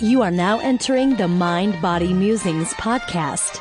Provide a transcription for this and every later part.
You are now entering the Mind Body Musings podcast.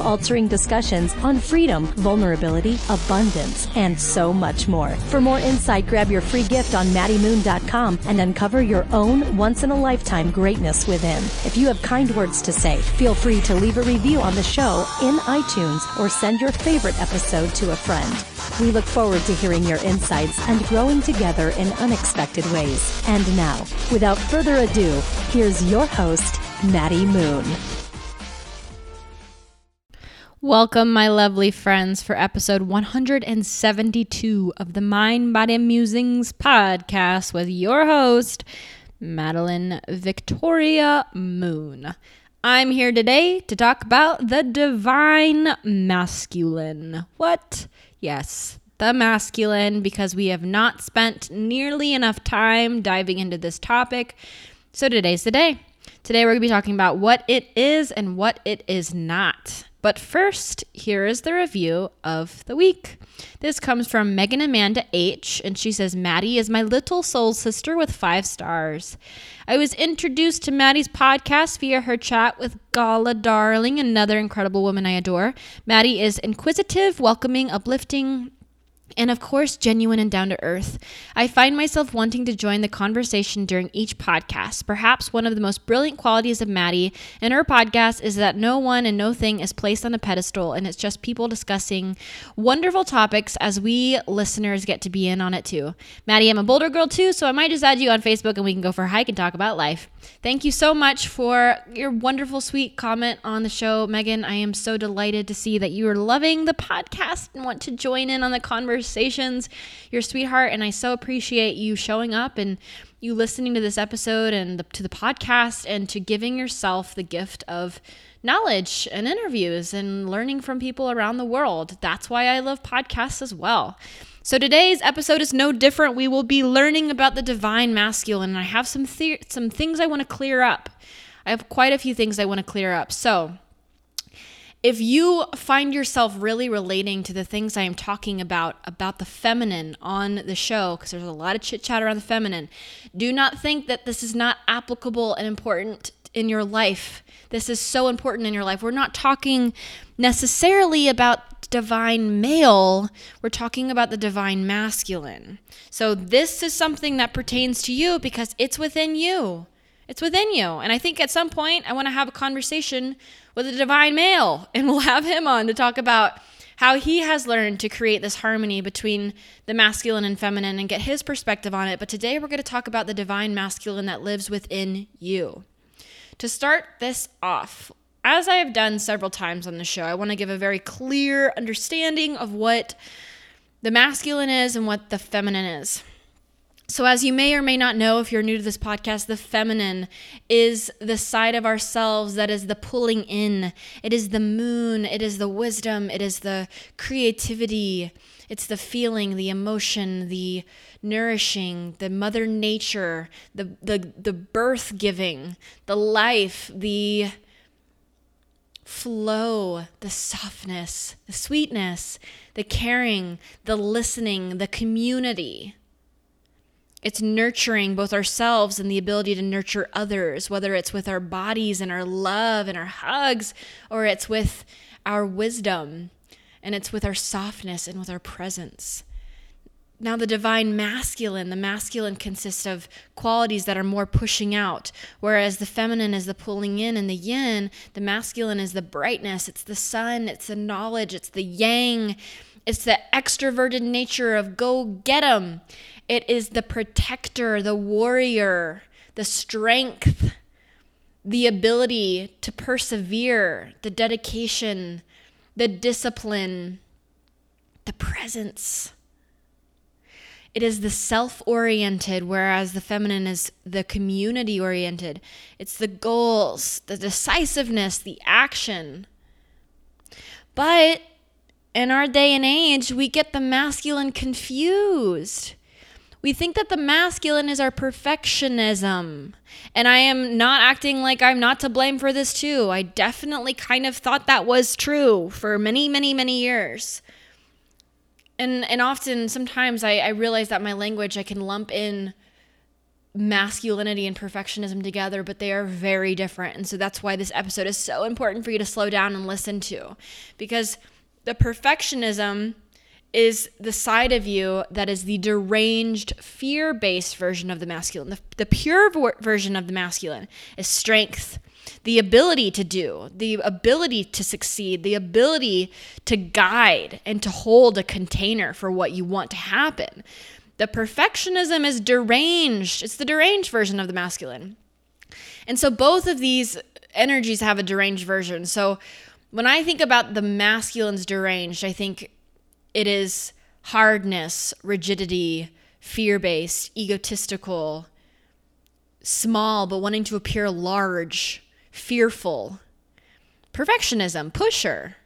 altering discussions on freedom, vulnerability, abundance, and so much more. For more insight, grab your free gift on MaddieMoon.com and uncover your own once in a lifetime greatness within. If you have kind words to say, feel free to leave a review on the show in iTunes or send your favorite episode to a friend. We look forward to hearing your insights and growing together in unexpected ways. And now, without further ado, here's your host, Maddie Moon. Welcome, my lovely friends, for episode 172 of the Mind Body Musings podcast with your host, Madeline Victoria Moon. I'm here today to talk about the divine masculine. What? Yes, the masculine, because we have not spent nearly enough time diving into this topic. So today's the day. Today we're going to be talking about what it is and what it is not. But first, here is the review of the week. This comes from Megan Amanda H, and she says, Maddie is my little soul sister with five stars. I was introduced to Maddie's podcast via her chat with Gala Darling, another incredible woman I adore. Maddie is inquisitive, welcoming, uplifting, and of course, genuine and down to earth. I find myself wanting to join the conversation during each podcast. Perhaps one of the most brilliant qualities of Maddie and her podcast is that no one and no thing is placed on a pedestal, and it's just people discussing wonderful topics as we listeners get to be in on it too. Maddie, I'm a Boulder girl too, so I might just add you on Facebook and we can go for a hike and talk about life. Thank you so much for your wonderful, sweet comment on the show, Megan. I am so delighted to see that you are loving the podcast and want to join in on the conversations. You're sweetheart, and I so appreciate you showing up and you listening to this episode and the, to the podcast and to giving yourself the gift of knowledge and interviews and learning from people around the world. That's why I love podcasts as well. So today's episode is no different. We will be learning about the divine masculine, and I have some the- some things I want to clear up. I have quite a few things I want to clear up. So, if you find yourself really relating to the things I am talking about about the feminine on the show because there's a lot of chit chat around the feminine, do not think that this is not applicable and important in your life. This is so important in your life. We're not talking necessarily about divine male, we're talking about the divine masculine. So, this is something that pertains to you because it's within you. It's within you. And I think at some point I want to have a conversation with a divine male and we'll have him on to talk about how he has learned to create this harmony between the masculine and feminine and get his perspective on it. But today we're going to talk about the divine masculine that lives within you. To start this off, as I have done several times on the show, I want to give a very clear understanding of what the masculine is and what the feminine is. So, as you may or may not know, if you're new to this podcast, the feminine is the side of ourselves that is the pulling in. It is the moon, it is the wisdom, it is the creativity, it's the feeling, the emotion, the nourishing, the mother nature, the, the, the birth giving, the life, the flow, the softness, the sweetness, the caring, the listening, the community. It's nurturing both ourselves and the ability to nurture others, whether it's with our bodies and our love and our hugs, or it's with our wisdom and it's with our softness and with our presence. Now, the divine masculine, the masculine consists of qualities that are more pushing out, whereas the feminine is the pulling in, and the yin, the masculine is the brightness, it's the sun, it's the knowledge, it's the yang, it's the extroverted nature of go get 'em. It is the protector, the warrior, the strength, the ability to persevere, the dedication, the discipline, the presence. It is the self oriented, whereas the feminine is the community oriented. It's the goals, the decisiveness, the action. But in our day and age, we get the masculine confused. We think that the masculine is our perfectionism. And I am not acting like I'm not to blame for this too. I definitely kind of thought that was true for many, many, many years and and often sometimes I, I realize that my language I can lump in masculinity and perfectionism together, but they are very different. And so that's why this episode is so important for you to slow down and listen to. Because the perfectionism is the side of you that is the deranged, fear based version of the masculine. The, the pure version of the masculine is strength, the ability to do, the ability to succeed, the ability to guide and to hold a container for what you want to happen. The perfectionism is deranged. It's the deranged version of the masculine. And so both of these energies have a deranged version. So when I think about the masculine's deranged, I think it is hardness, rigidity, fear based, egotistical, small, but wanting to appear large, fearful, perfectionism, pusher.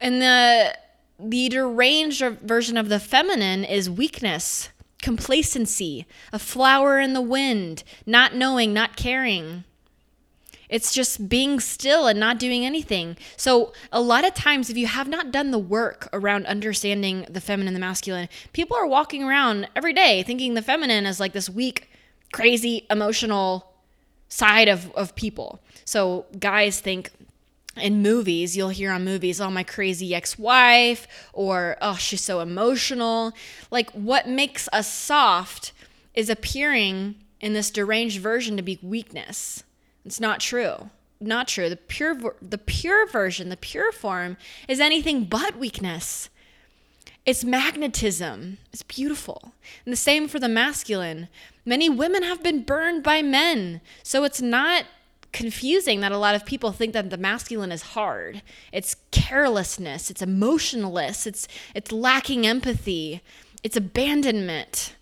And the the deranged version of the feminine is weakness, complacency, a flower in the wind, not knowing, not caring. It's just being still and not doing anything. So, a lot of times, if you have not done the work around understanding the feminine and the masculine, people are walking around every day thinking the feminine is like this weak, crazy, emotional, side of, of people. So guys think in movies, you'll hear on movies, oh, my crazy ex wife, or oh, she's so emotional. Like, what makes us soft is appearing in this deranged version to be weakness. It's not true. Not true. The pure, the pure version, the pure form is anything but weakness. It's magnetism. It's beautiful. And the same for the masculine. Many women have been burned by men. So it's not confusing that a lot of people think that the masculine is hard. It's carelessness, it's emotionless, it's it's lacking empathy, it's abandonment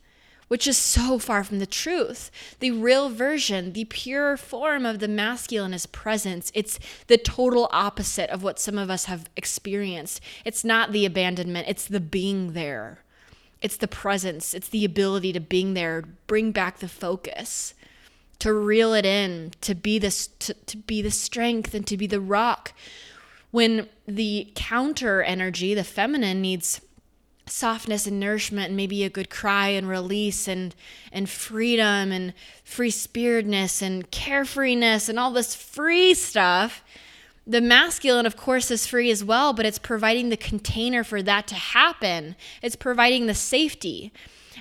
which is so far from the truth. The real version, the pure form of the masculine is presence. It's the total opposite of what some of us have experienced. It's not the abandonment, it's the being there. It's the presence, it's the ability to being there, bring back the focus, to reel it in, to be this to, to be the strength and to be the rock. When the counter energy, the feminine needs softness and nourishment and maybe a good cry and release and and freedom and free spiritedness and carefreeness and all this free stuff. The masculine of course is free as well but it's providing the container for that to happen. It's providing the safety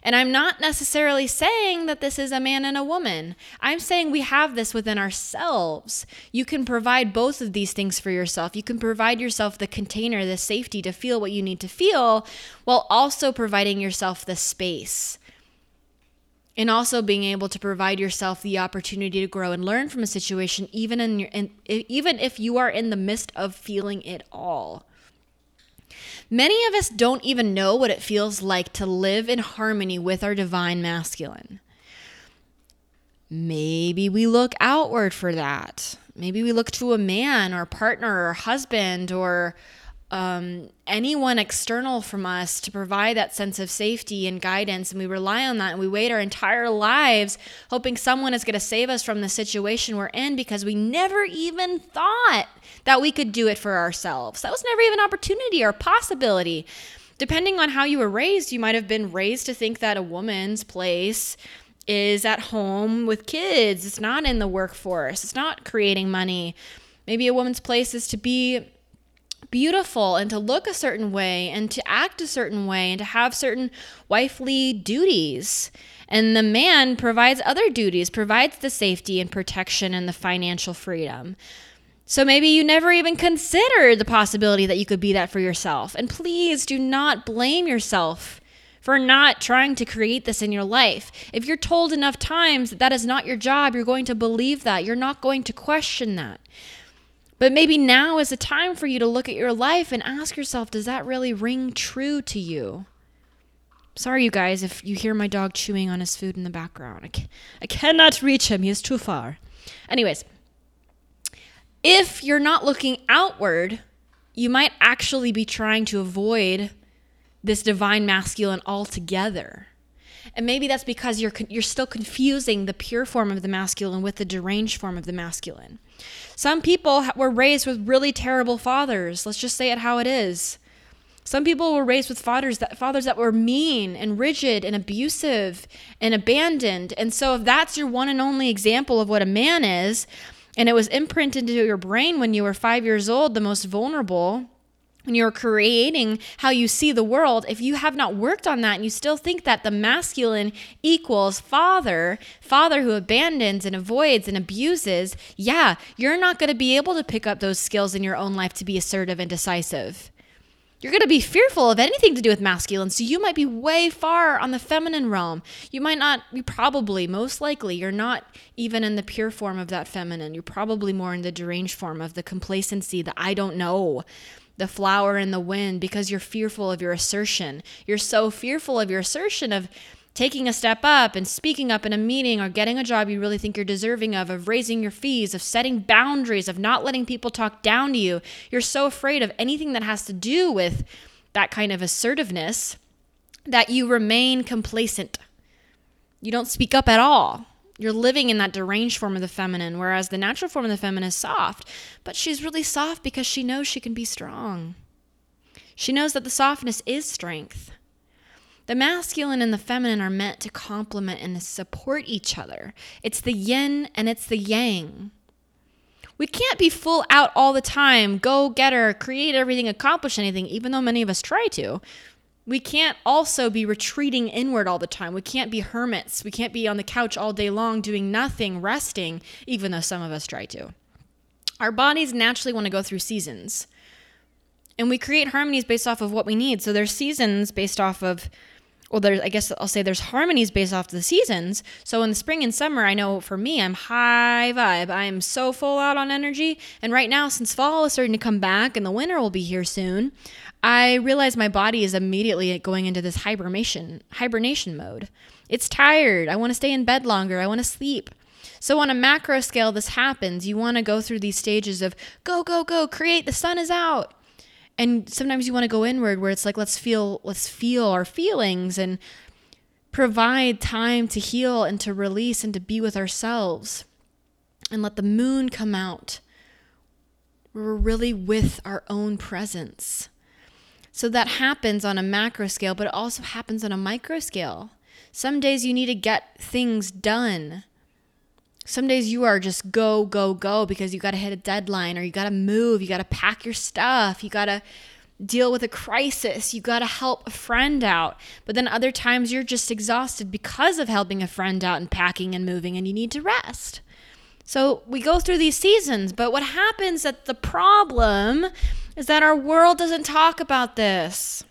and I'm not necessarily saying that this is a man and a woman. I'm saying we have this within ourselves. You can provide both of these things for yourself. You can provide yourself the container, the safety to feel what you need to feel, while also providing yourself the space. And also being able to provide yourself the opportunity to grow and learn from a situation, even in your, in, even if you are in the midst of feeling it all. Many of us don't even know what it feels like to live in harmony with our divine masculine. Maybe we look outward for that. Maybe we look to a man or partner or husband or um, anyone external from us to provide that sense of safety and guidance. And we rely on that and we wait our entire lives hoping someone is going to save us from the situation we're in because we never even thought that we could do it for ourselves. That was never even an opportunity or possibility. Depending on how you were raised, you might have been raised to think that a woman's place is at home with kids, it's not in the workforce, it's not creating money. Maybe a woman's place is to be beautiful and to look a certain way and to act a certain way and to have certain wifely duties. And the man provides other duties, provides the safety and protection and the financial freedom. So maybe you never even considered the possibility that you could be that for yourself. And please do not blame yourself for not trying to create this in your life. If you're told enough times that that is not your job, you're going to believe that. You're not going to question that. But maybe now is the time for you to look at your life and ask yourself does that really ring true to you? Sorry, you guys, if you hear my dog chewing on his food in the background. I, I cannot reach him, he is too far. Anyways, if you're not looking outward, you might actually be trying to avoid this divine masculine altogether. And maybe that's because you're you're still confusing the pure form of the masculine with the deranged form of the masculine. Some people were raised with really terrible fathers. Let's just say it how it is. Some people were raised with fathers that fathers that were mean and rigid and abusive and abandoned. And so if that's your one and only example of what a man is, and it was imprinted into your brain when you were 5 years old, the most vulnerable, when you're creating how you see the world, if you have not worked on that and you still think that the masculine equals father, father who abandons and avoids and abuses, yeah, you're not going to be able to pick up those skills in your own life to be assertive and decisive. You're going to be fearful of anything to do with masculine. So you might be way far on the feminine realm. You might not be probably, most likely, you're not even in the pure form of that feminine. You're probably more in the deranged form of the complacency, the I don't know, the flower in the wind because you're fearful of your assertion. You're so fearful of your assertion of taking a step up and speaking up in a meeting or getting a job you really think you're deserving of, of raising your fees, of setting boundaries, of not letting people talk down to you. You're so afraid of anything that has to do with that kind of assertiveness that you remain complacent. You don't speak up at all. You're living in that deranged form of the feminine, whereas the natural form of the feminine is soft. But she's really soft because she knows she can be strong. She knows that the softness is strength. The masculine and the feminine are meant to complement and support each other. It's the yin and it's the yang. We can't be full out all the time, go getter, create everything, accomplish anything, even though many of us try to we can't also be retreating inward all the time. We can't be hermits. We can't be on the couch all day long doing nothing, resting, even though some of us try to. Our bodies naturally want to go through seasons. And we create harmonies based off of what we need. So there's seasons based off of well there's I guess I'll say there's harmonies based off the seasons. So in the spring and summer, I know for me I'm high vibe. I am so full out on energy. And right now since fall is starting to come back and the winter will be here soon, I realize my body is immediately going into this hibernation hibernation mode. It's tired. I want to stay in bed longer. I want to sleep. So on a macro scale this happens. You want to go through these stages of go go go, create, the sun is out. And sometimes you want to go inward where it's like let's feel let's feel our feelings and provide time to heal and to release and to be with ourselves. And let the moon come out. We're really with our own presence. So that happens on a macro scale, but it also happens on a micro scale. Some days you need to get things done. Some days you are just go, go, go because you got to hit a deadline or you got to move, you got to pack your stuff, you got to deal with a crisis, you got to help a friend out. But then other times you're just exhausted because of helping a friend out and packing and moving and you need to rest. So we go through these seasons, but what happens at the problem is that our world doesn't talk about this.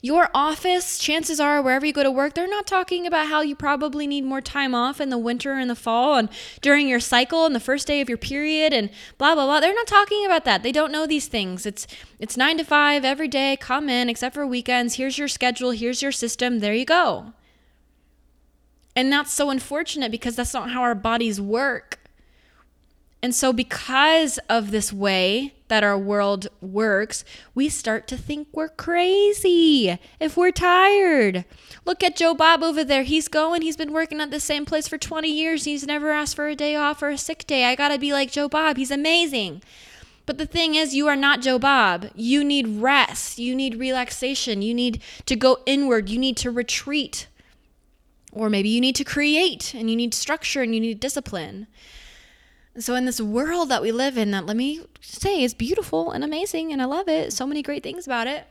Your office, chances are, wherever you go to work, they're not talking about how you probably need more time off in the winter and the fall and during your cycle and the first day of your period and blah blah blah. They're not talking about that. They don't know these things. It's it's 9 to 5 every day, come in except for weekends. Here's your schedule, here's your system. There you go. And that's so unfortunate because that's not how our bodies work. And so, because of this way that our world works, we start to think we're crazy if we're tired. Look at Joe Bob over there. He's going, he's been working at the same place for 20 years. He's never asked for a day off or a sick day. I got to be like Joe Bob. He's amazing. But the thing is, you are not Joe Bob. You need rest. You need relaxation. You need to go inward. You need to retreat. Or maybe you need to create and you need structure and you need discipline. So, in this world that we live in, that let me say is beautiful and amazing, and I love it, so many great things about it,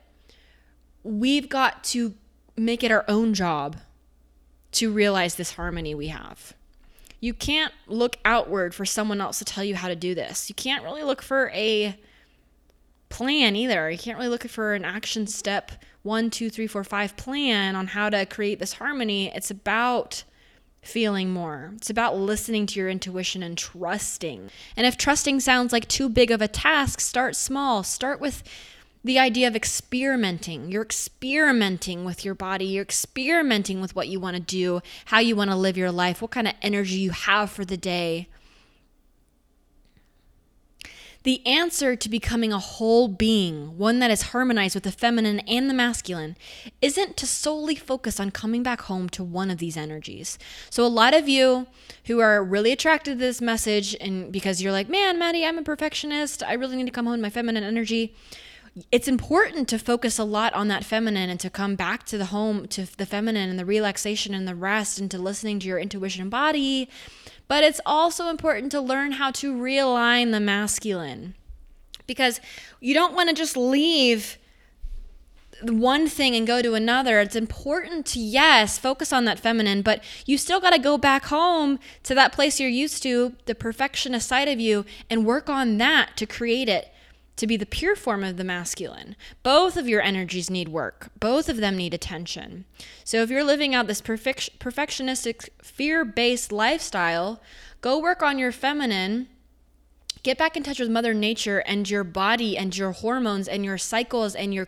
we've got to make it our own job to realize this harmony we have. You can't look outward for someone else to tell you how to do this. You can't really look for a plan either. You can't really look for an action step one, two, three, four, five plan on how to create this harmony. It's about feeling more. It's about listening to your intuition and trusting. And if trusting sounds like too big of a task, start small. Start with the idea of experimenting. You're experimenting with your body. You're experimenting with what you want to do, how you want to live your life, what kind of energy you have for the day. The answer to becoming a whole being, one that is harmonized with the feminine and the masculine, isn't to solely focus on coming back home to one of these energies. So, a lot of you who are really attracted to this message, and because you're like, man, Maddie, I'm a perfectionist, I really need to come home to my feminine energy. It's important to focus a lot on that feminine and to come back to the home, to the feminine and the relaxation and the rest, and to listening to your intuition and body but it's also important to learn how to realign the masculine because you don't want to just leave one thing and go to another. It's important to, yes, focus on that feminine, but you still got to go back home to that place you're used to, the perfectionist side of you, and work on that to create it to be the pure form of the masculine. Both of your energies need work, both of them need attention. So if you're living out this perfect, perfectionistic, fear based lifestyle, go work on your feminine get back in touch with mother nature and your body and your hormones and your cycles and your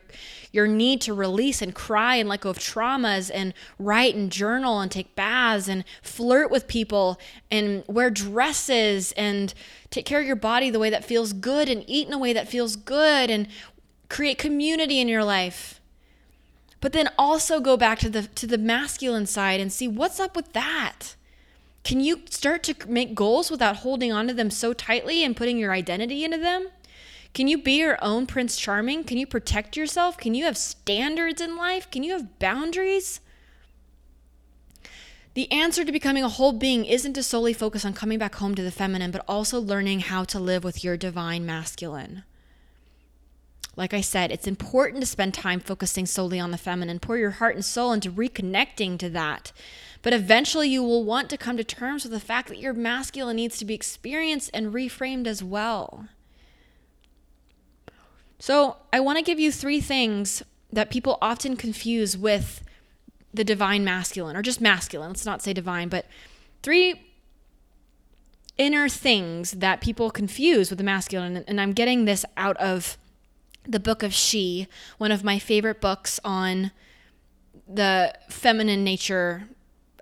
your need to release and cry and let go of traumas and write and journal and take baths and flirt with people and wear dresses and take care of your body the way that feels good and eat in a way that feels good and create community in your life. But then also go back to the to the masculine side and see what's up with that can you start to make goals without holding onto them so tightly and putting your identity into them? Can you be your own Prince Charming? Can you protect yourself? Can you have standards in life? Can you have boundaries? The answer to becoming a whole being isn't to solely focus on coming back home to the feminine, but also learning how to live with your divine masculine. Like I said, it's important to spend time focusing solely on the feminine. Pour your heart and soul into reconnecting to that. But eventually, you will want to come to terms with the fact that your masculine needs to be experienced and reframed as well. So, I want to give you three things that people often confuse with the divine masculine, or just masculine. Let's not say divine, but three inner things that people confuse with the masculine. And I'm getting this out of the book of She, one of my favorite books on the feminine nature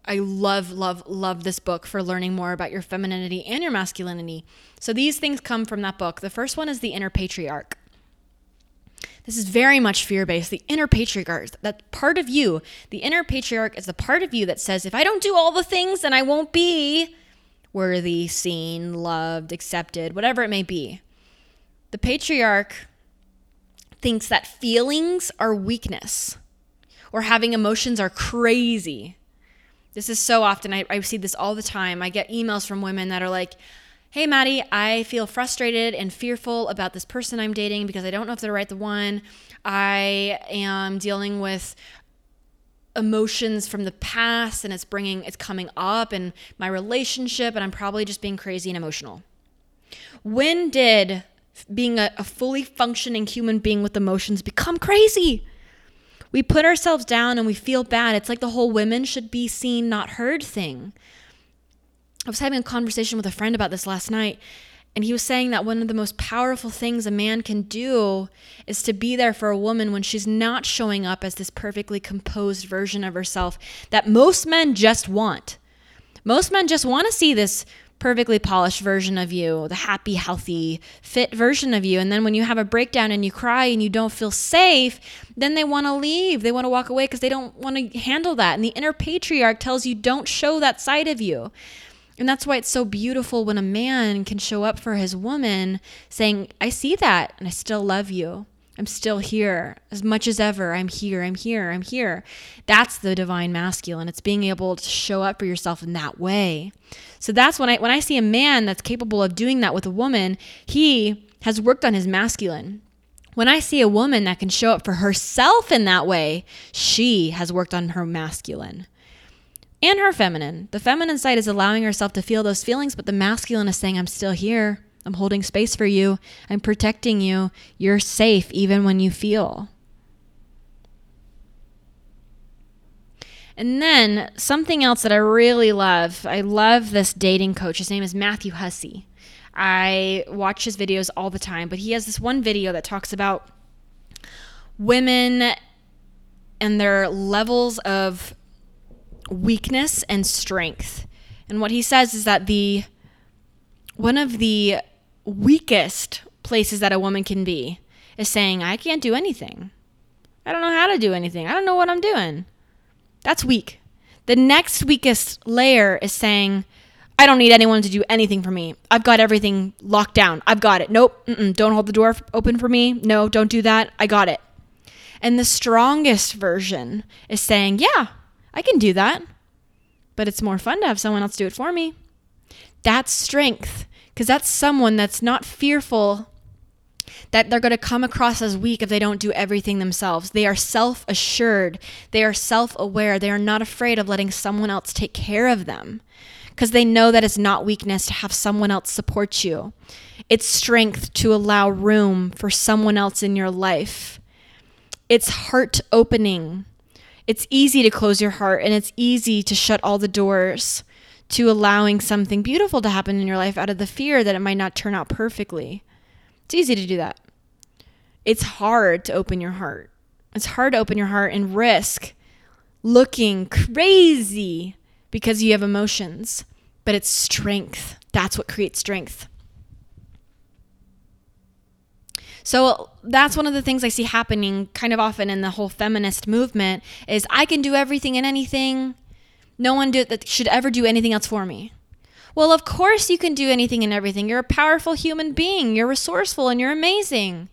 I love, love, love this book for learning more about your femininity and your masculinity. So these things come from that book. The first one is the inner patriarch. This is very much fear based. The inner patriarch, that part of you, the inner patriarch is the part of you that says, if I don't do all the things, then I won't be worthy, seen, loved, accepted, whatever it may be. The patriarch thinks that feelings are weakness or having emotions are crazy. This is so often, I, I see this all the time. I get emails from women that are like, Hey, Maddie, I feel frustrated and fearful about this person I'm dating because I don't know if they're the right the one. I am dealing with emotions from the past and it's bringing, it's coming up in my relationship, and I'm probably just being crazy and emotional. When did being a, a fully functioning human being with emotions become crazy? we put ourselves down and we feel bad. It's like the whole women should be seen, not heard thing. I was having a conversation with a friend about this last night, and he was saying that one of the most powerful things a man can do is to be there for a woman when she's not showing up as this perfectly composed version of herself that most men just want. Most men just want to see this perfectly polished version of you, the happy, healthy, fit version of you. And then when you have a breakdown and you cry and you don't feel safe, then they want to leave. They want to walk away because they don't want to handle that. And the inner patriarch tells you don't show that side of you. And that's why it's so beautiful when a man can show up for his woman saying, I see that and I still love you. I'm still here as much as ever. I'm here. I'm here. I'm here. That's the divine masculine. It's being able to show up for yourself in that way. So that's when I when I see a man that's capable of doing that with a woman, he has worked on his masculine. When I see a woman that can show up for herself in that way, she has worked on her masculine and her feminine. The feminine side is allowing herself to feel those feelings, but the masculine is saying, I'm still here. I'm holding space for you. I'm protecting you. You're safe even when you feel. And then something else that I really love I love this dating coach. His name is Matthew Hussey. I watch his videos all the time, but he has this one video that talks about women and their levels of weakness and strength. And what he says is that the one of the weakest places that a woman can be is saying, I can't do anything. I don't know how to do anything. I don't know what I'm doing. That's weak. The next weakest layer is saying, I don't need anyone to do anything for me. I've got everything locked down. I've got it. Nope. don't hold the door open for me. No, don't do that. I got it. And the strongest version is saying, Yeah, I can do that. But it's more fun to have someone else do it for me. That's strength because that's someone that's not fearful that they're going to come across as weak if they don't do everything themselves. They are self assured, they are self aware, they are not afraid of letting someone else take care of them because they know that it's not weakness to have someone else support you. It's strength to allow room for someone else in your life. It's heart opening. It's easy to close your heart and it's easy to shut all the doors to allowing something beautiful to happen in your life out of the fear that it might not turn out perfectly. It's easy to do that. It's hard to open your heart. It's hard to open your heart and risk looking crazy because you have emotions, but it's strength. That's what creates strength. So that's one of the things I see happening kind of often in the whole feminist movement is I can do everything and anything. No one do, that should ever do anything else for me. Well, of course you can do anything and everything. You're a powerful human being. You're resourceful and you're amazing.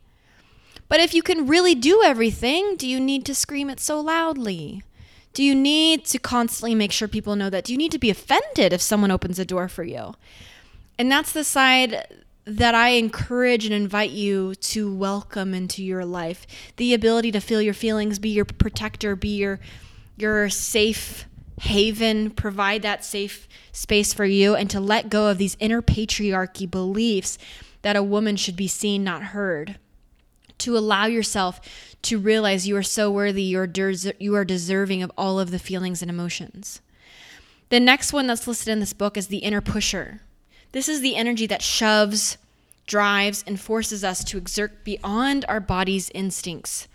But if you can really do everything, do you need to scream it so loudly? Do you need to constantly make sure people know that? Do you need to be offended if someone opens a door for you? And that's the side that I encourage and invite you to welcome into your life. The ability to feel your feelings, be your protector, be your your safe haven, provide that safe space for you and to let go of these inner patriarchy beliefs that a woman should be seen, not heard. To allow yourself to realize you are so worthy, you're des- you are deserving of all of the feelings and emotions. The next one that's listed in this book is the inner pusher. This is the energy that shoves, drives, and forces us to exert beyond our body's instincts.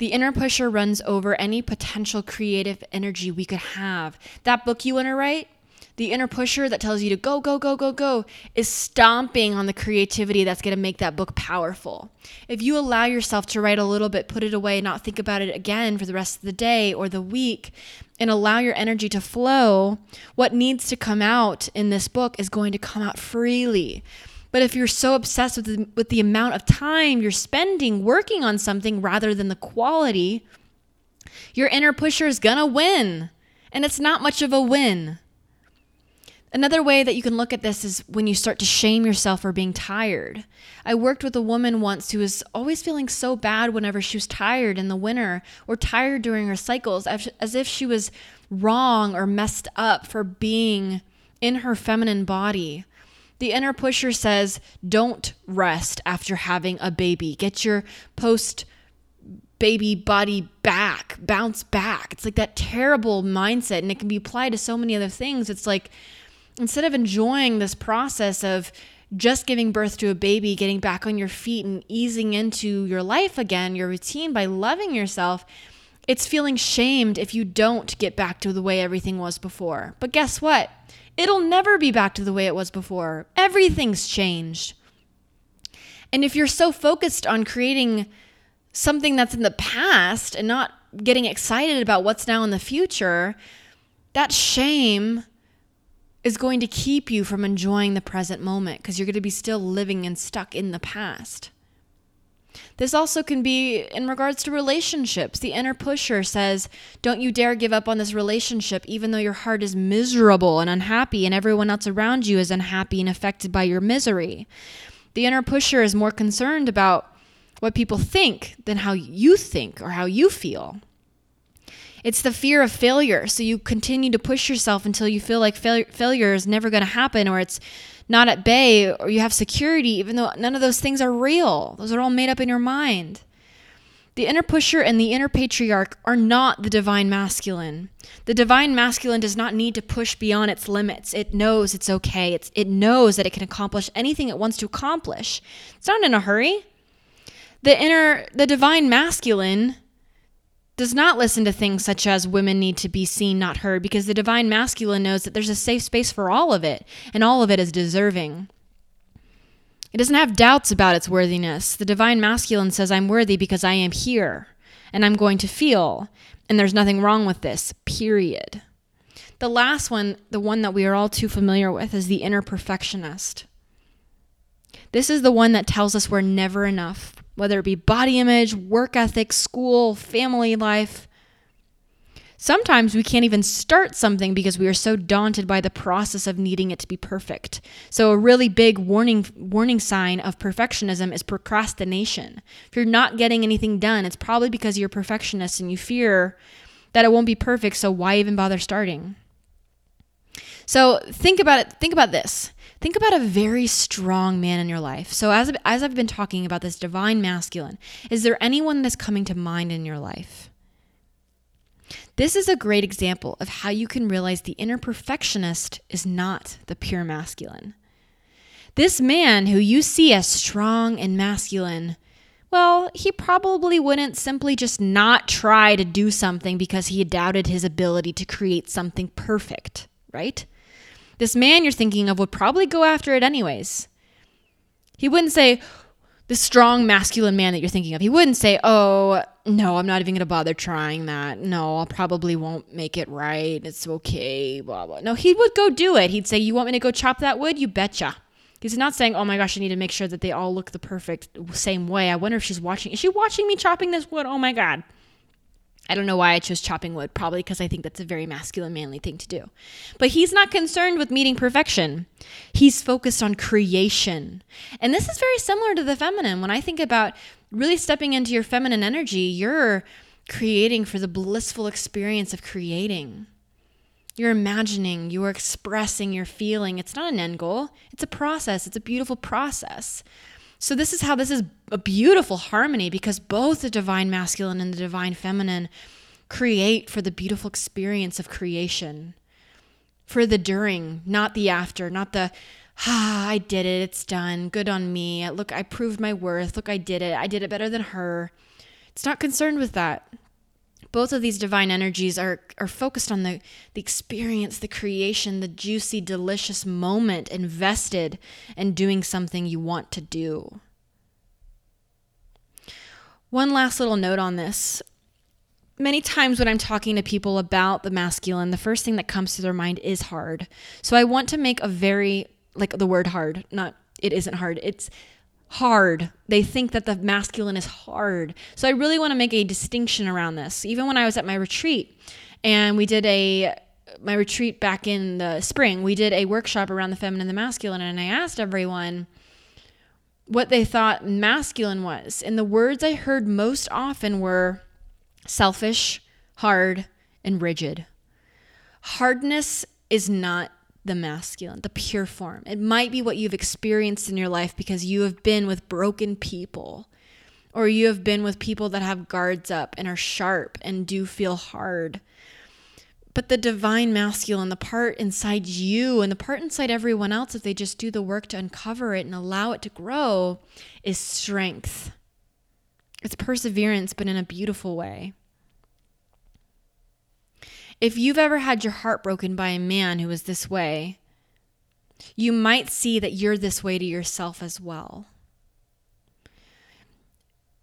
The inner pusher runs over any potential creative energy we could have. That book you want to write, the inner pusher that tells you to go, go, go, go, go is stomping on the creativity that's going to make that book powerful. If you allow yourself to write a little bit, put it away, not think about it again for the rest of the day or the week, and allow your energy to flow, what needs to come out in this book is going to come out freely. But if you're so obsessed with the, with the amount of time you're spending working on something rather than the quality, your inner pusher is to win. And it's not much of a win. Another way that you can look at this is when you start to shame yourself for being tired. I worked with a woman once who was always feeling so bad whenever she was tired in the winter or tired during her cycles, as if she was wrong or messed up for being in her feminine body. The inner pusher says, don't rest after having a baby. Get your post baby body back, bounce back. It's like that terrible mindset, and it can be applied to so many other things. It's like, instead of enjoying this process of just giving birth to a baby, getting back on your feet and easing into your life again, your routine by loving yourself, it's feeling shamed if you don't get back to the way everything was before. But guess what? It'll never be back to the way it was before. Everything's changed. And if you're so focused on creating something that's in the past and not getting excited about what's now in the future, that shame is going to keep you from enjoying the present moment because you're going to be still living and stuck in the past. This also can be in regards to relationships. The inner pusher says, Don't you dare give up on this relationship, even though your heart is miserable and unhappy, and everyone else around you is unhappy and affected by your misery. The inner pusher is more concerned about what people think than how you think or how you feel. It's the fear of failure. So you continue to push yourself until you feel like fail- failure is never going to happen or it's not at bay or you have security, even though none of those things are real. Those are all made up in your mind. The inner pusher and the inner patriarch are not the divine masculine. The divine masculine does not need to push beyond its limits. It knows it's okay. It's, it knows that it can accomplish anything it wants to accomplish. It's not in a hurry. The inner, the divine masculine does not listen to things such as women need to be seen, not heard, because the divine masculine knows that there's a safe space for all of it, and all of it is deserving. It doesn't have doubts about its worthiness. The divine masculine says, I'm worthy because I am here, and I'm going to feel, and there's nothing wrong with this, period. The last one, the one that we are all too familiar with, is the inner perfectionist. This is the one that tells us we're never enough, whether it be body image, work ethic, school, family life. Sometimes we can't even start something because we are so daunted by the process of needing it to be perfect. So a really big warning warning sign of perfectionism is procrastination. If you're not getting anything done, it's probably because you're a perfectionist and you fear that it won't be perfect, so why even bother starting? So think about it, think about this think about a very strong man in your life. So as as I've been talking about this divine masculine, is there anyone that's coming to mind in your life? This is a great example of how you can realize the inner perfectionist is not the pure masculine. This man who you see as strong and masculine, well, he probably wouldn't simply just not try to do something because he doubted his ability to create something perfect, right? This man you're thinking of would probably go after it anyways. He wouldn't say, the strong masculine man that you're thinking of, he wouldn't say, Oh, no, I'm not even going to bother trying that. No, I probably won't make it right. It's okay, blah, blah. No, he would go do it. He'd say, You want me to go chop that wood? You betcha. He's not saying, Oh my gosh, I need to make sure that they all look the perfect same way. I wonder if she's watching. Is she watching me chopping this wood? Oh my God. I don't know why I chose chopping wood, probably because I think that's a very masculine, manly thing to do. But he's not concerned with meeting perfection. He's focused on creation. And this is very similar to the feminine. When I think about really stepping into your feminine energy, you're creating for the blissful experience of creating. You're imagining, you are expressing, you're feeling. It's not an end goal, it's a process, it's a beautiful process. So, this is how this is a beautiful harmony because both the divine masculine and the divine feminine create for the beautiful experience of creation, for the during, not the after, not the, ah, I did it, it's done, good on me. Look, I proved my worth. Look, I did it, I did it better than her. It's not concerned with that both of these divine energies are are focused on the the experience the creation the juicy delicious moment invested in doing something you want to do. One last little note on this. Many times when i'm talking to people about the masculine the first thing that comes to their mind is hard. So i want to make a very like the word hard not it isn't hard. It's hard. They think that the masculine is hard. So I really want to make a distinction around this. Even when I was at my retreat and we did a my retreat back in the spring, we did a workshop around the feminine and the masculine and I asked everyone what they thought masculine was. And the words I heard most often were selfish, hard, and rigid. Hardness is not the masculine, the pure form. It might be what you've experienced in your life because you have been with broken people or you have been with people that have guards up and are sharp and do feel hard. But the divine masculine, the part inside you and the part inside everyone else, if they just do the work to uncover it and allow it to grow, is strength. It's perseverance, but in a beautiful way. If you've ever had your heart broken by a man who is this way, you might see that you're this way to yourself as well.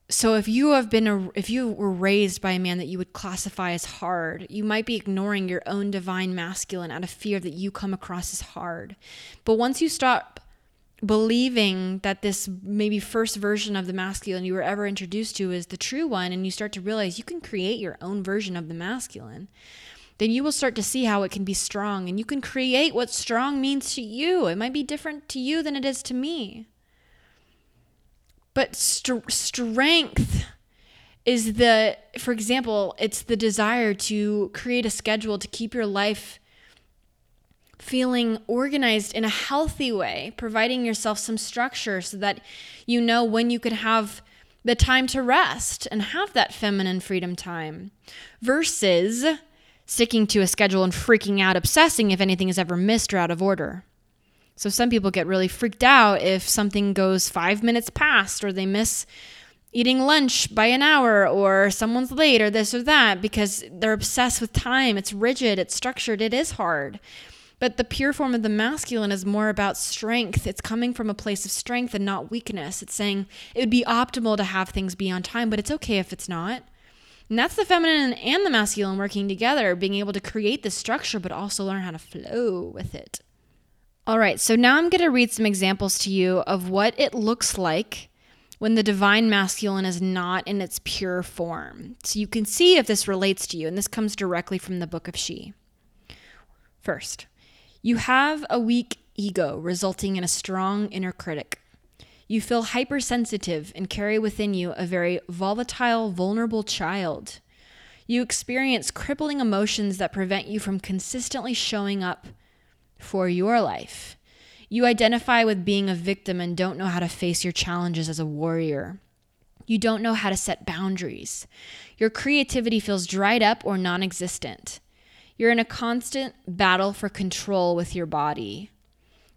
So if you have been a, if you were raised by a man that you would classify as hard, you might be ignoring your own divine masculine out of fear that you come across as hard. But once you stop believing that this maybe first version of the masculine you were ever introduced to is the true one and you start to realize you can create your own version of the masculine then you will start to see how it can be strong and you can create what strong means to you. It might be different to you than it is to me. But st- strength is the, for example, it's the desire to create a schedule to keep your life feeling organized in a healthy way, providing yourself some structure so that you know when you could have the time to rest and have that feminine freedom time versus sticking to a schedule and freaking out, obsessing if anything is ever missed or out of order. So some people get really freaked out if something goes five minutes past or they miss, eating lunch by an hour or someone's late or this or that because they're obsessed with time. It's rigid, it's structured, it is hard. But the pure form of the masculine is more about strength. It's coming from a place of strength and not weakness. It's saying it would be optimal to have things be on time, but it's okay if it's not. And that's the feminine and the masculine working together, being able to create the structure, but also learn how to flow with it. All right, so now I'm going to read some examples to you of what it looks like when the divine masculine is not in its pure form. So you can see if this relates to you, and this comes directly from the book of She. First, you have a weak ego resulting in a strong inner critic. You feel hypersensitive and carry within you a very volatile, vulnerable child. You experience crippling emotions that prevent you from consistently showing up for your life. You identify with being a victim and don't know how to face your challenges as a warrior. You don't know how to set boundaries. Your creativity feels dried up or non existent. You're in a constant battle for control with your body.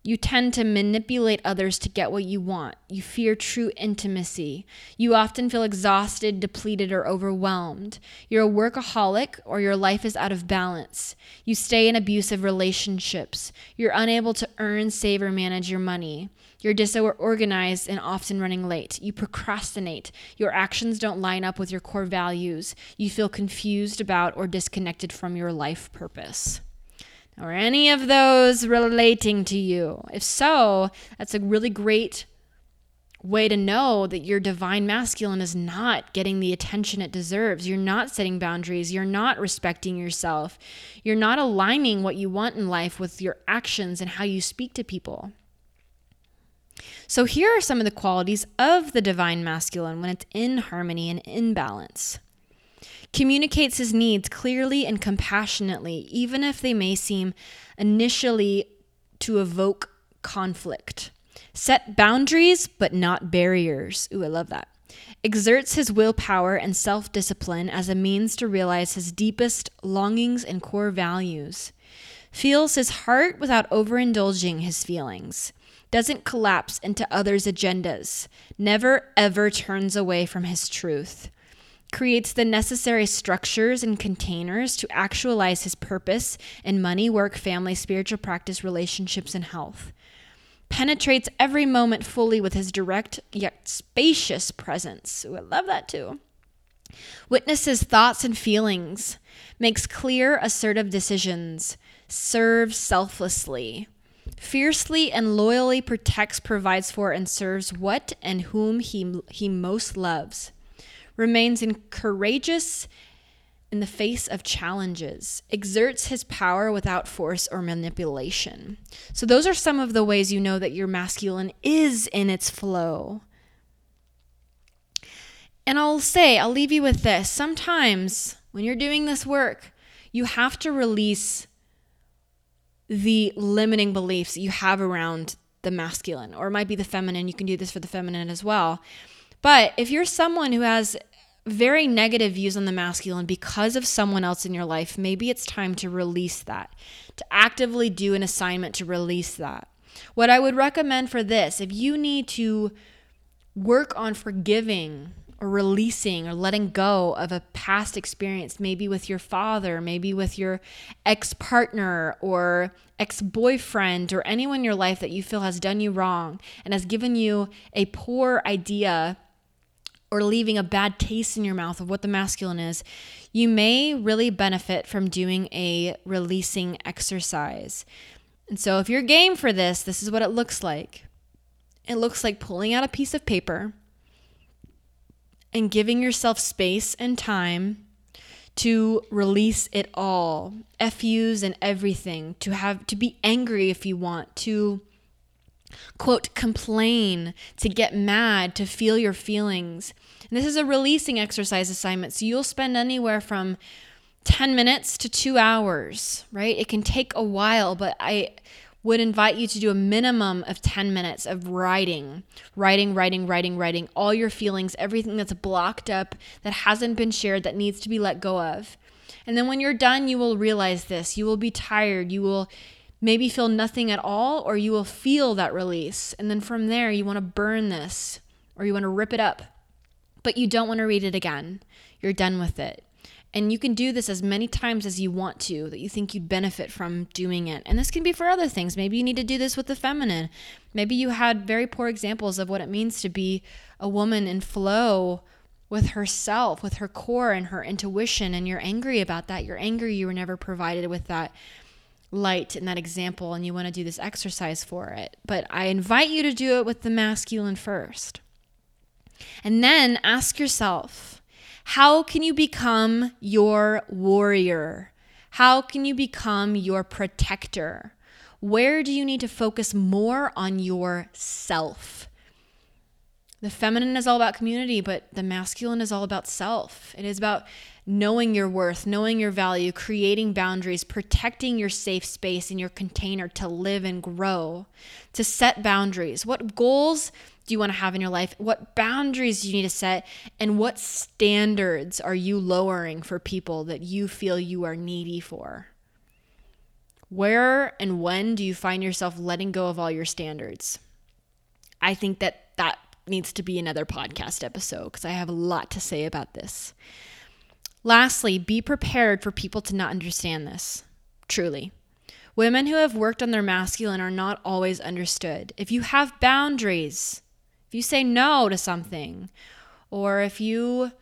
You tend to manipulate others to get what you want. You fear true intimacy. You often feel exhausted, depleted, or overwhelmed. You're a workaholic or your life is out of balance. You stay in abusive relationships. You're unable to earn, save, or manage your money. You're disorganized and often running late. You procrastinate. Your actions don't line up with your core values. You feel confused about or disconnected from your life purpose. Are any of those relating to you? If so, that's a really great way to know that your divine masculine is not getting the attention it deserves. You're not setting boundaries. You're not respecting yourself. You're not aligning what you want in life with your actions and how you speak to people. So, here are some of the qualities of the divine masculine when it's in harmony and in balance communicates his needs clearly and compassionately, even if they may seem initially to evoke conflict. Set boundaries, but not barriers. Ooh, I love that. Exerts his willpower and self discipline as a means to realize his deepest longings and core values. Feels his heart without overindulging his feelings. Doesn't collapse into others' agendas. Never ever turns away from his truth creates the necessary structures and containers to actualize his purpose in money, work, family, spiritual practice, relationships, and health. Penetrates every moment fully with his direct yet spacious presence. Ooh, I love that too. Witnesses thoughts and feelings, makes clear, assertive decisions, serves selflessly, fiercely and loyally protects, provides for, and serves what and whom he, he most loves remains courageous in the face of challenges, exerts his power without force or manipulation. So, those are some of the ways you know that your masculine is in its flow. And I'll say, I'll leave you with this. Sometimes when you're doing this work, you have to release the limiting beliefs you have around the masculine, or it might be the feminine. You can do this for the feminine as well. But if you're someone who has very negative views on the masculine because of someone else in your life, maybe it's time to release that, to actively do an assignment to release that. What I would recommend for this, if you need to work on forgiving or releasing or letting go of a past experience, maybe with your father, maybe with your ex partner or ex boyfriend or anyone in your life that you feel has done you wrong and has given you a poor idea or leaving a bad taste in your mouth of what the masculine is, you may really benefit from doing a releasing exercise. And so, if you're game for this, this is what it looks like it looks like pulling out a piece of paper and giving yourself space and time to release it all FUs and everything, to have to be angry if you want, to quote, complain, to get mad, to feel your feelings. And this is a releasing exercise assignment. So you'll spend anywhere from 10 minutes to two hours, right? It can take a while, but I would invite you to do a minimum of 10 minutes of writing, writing, writing, writing, writing all your feelings, everything that's blocked up, that hasn't been shared, that needs to be let go of. And then when you're done, you will realize this. You will be tired. You will maybe feel nothing at all, or you will feel that release. And then from there, you want to burn this or you want to rip it up. but you don't want to read it again. You're done with it. And you can do this as many times as you want to that you think you'd benefit from doing it. And this can be for other things. Maybe you need to do this with the feminine. Maybe you had very poor examples of what it means to be a woman in flow with herself, with her core and her intuition, and you're angry about that. You're angry you were never provided with that light in that example, and you want to do this exercise for it. But I invite you to do it with the masculine first. And then ask yourself, how can you become your warrior? How can you become your protector? Where do you need to focus more on yourself? The feminine is all about community, but the masculine is all about self. It is about knowing your worth, knowing your value, creating boundaries, protecting your safe space and your container to live and grow, to set boundaries. What goals do you want to have in your life? What boundaries do you need to set? And what standards are you lowering for people that you feel you are needy for? Where and when do you find yourself letting go of all your standards? I think that that needs to be another podcast episode because I have a lot to say about this. Lastly, be prepared for people to not understand this. Truly. Women who have worked on their masculine are not always understood. If you have boundaries, if you say no to something, or if you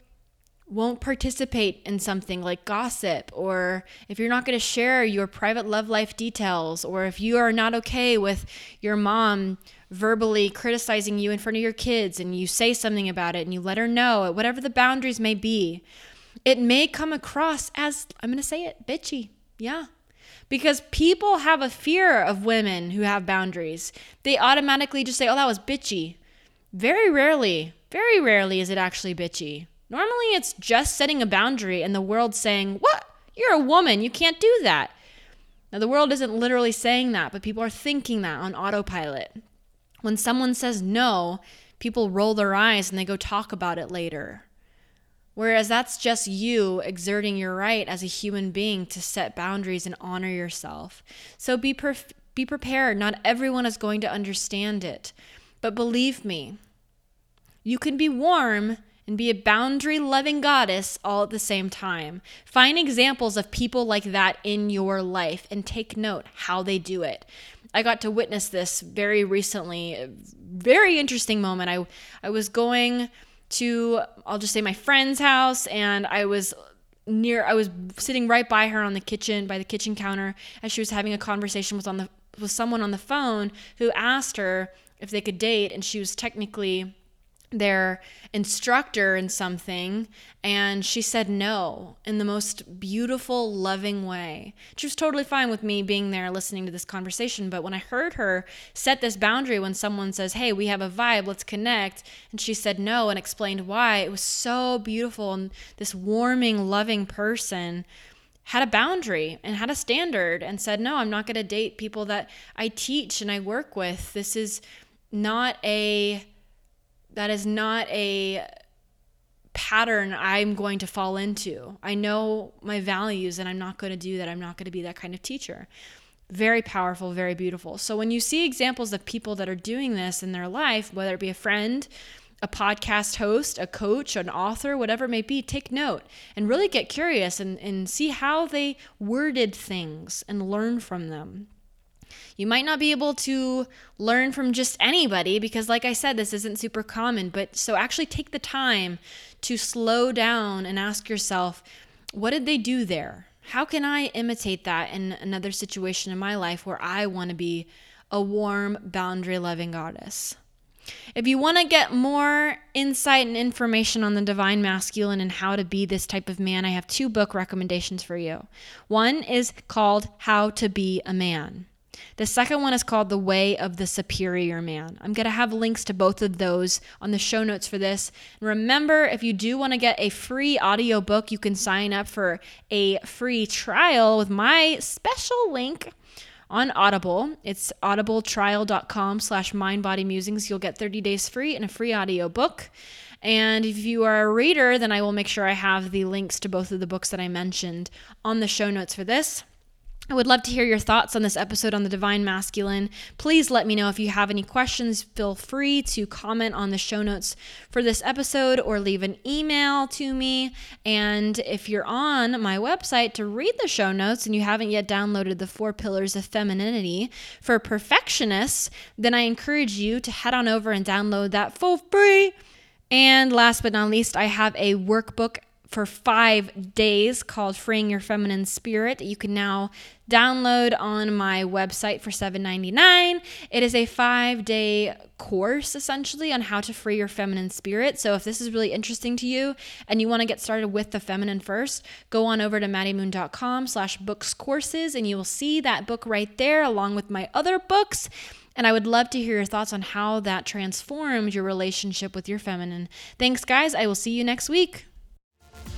won't participate in something like gossip, or if you're not going to share your private love life details, or if you are not okay with your mom verbally criticizing you in front of your kids and you say something about it and you let her know, whatever the boundaries may be, it may come across as, I'm going to say it, bitchy. Yeah. Because people have a fear of women who have boundaries. They automatically just say, oh, that was bitchy. Very rarely, very rarely is it actually bitchy. Normally it's just setting a boundary and the world saying, What? You're a woman. You can't do that. Now, the world isn't literally saying that, but people are thinking that on autopilot. When someone says no, people roll their eyes and they go talk about it later. Whereas that's just you exerting your right as a human being to set boundaries and honor yourself. So be, be prepared. Not everyone is going to understand it. But believe me, you can be warm and be a boundary loving goddess all at the same time. Find examples of people like that in your life and take note how they do it. I got to witness this very recently. Very interesting moment. I I was going to I'll just say my friend's house and I was near I was sitting right by her on the kitchen by the kitchen counter as she was having a conversation with on the with someone on the phone who asked her if they could date and she was technically their instructor in something and she said no in the most beautiful loving way. She was totally fine with me being there listening to this conversation but when i heard her set this boundary when someone says hey we have a vibe let's connect and she said no and explained why it was so beautiful and this warming loving person had a boundary and had a standard and said no i'm not going to date people that i teach and i work with. This is not a that is not a pattern I'm going to fall into. I know my values and I'm not going to do that. I'm not going to be that kind of teacher. Very powerful, very beautiful. So when you see examples of people that are doing this in their life, whether it be a friend, a podcast host, a coach, an author, whatever it may be, take note and really get curious and, and see how they worded things and learn from them. You might not be able to learn from just anybody because, like I said, this isn't super common. But so actually take the time to slow down and ask yourself, what did they do there? How can I imitate that in another situation in my life where I want to be a warm, boundary loving goddess? If you want to get more insight and information on the divine masculine and how to be this type of man, I have two book recommendations for you. One is called How to Be a Man. The second one is called The Way of the Superior Man. I'm going to have links to both of those on the show notes for this. And remember, if you do want to get a free audiobook, you can sign up for a free trial with my special link on Audible. It's audibletrial.com slash mindbodymusings. You'll get 30 days free and a free audiobook. And if you are a reader, then I will make sure I have the links to both of the books that I mentioned on the show notes for this. I would love to hear your thoughts on this episode on the Divine Masculine. Please let me know if you have any questions. Feel free to comment on the show notes for this episode or leave an email to me. And if you're on my website to read the show notes and you haven't yet downloaded the Four Pillars of Femininity for Perfectionists, then I encourage you to head on over and download that for free. And last but not least, I have a workbook for five days called Freeing Your Feminine Spirit that you can now download on my website for $7.99. It is a five day course essentially on how to free your feminine spirit. So if this is really interesting to you and you want to get started with the feminine first, go on over to maddiemoon.com slash books courses and you will see that book right there along with my other books. And I would love to hear your thoughts on how that transformed your relationship with your feminine. Thanks, guys. I will see you next week.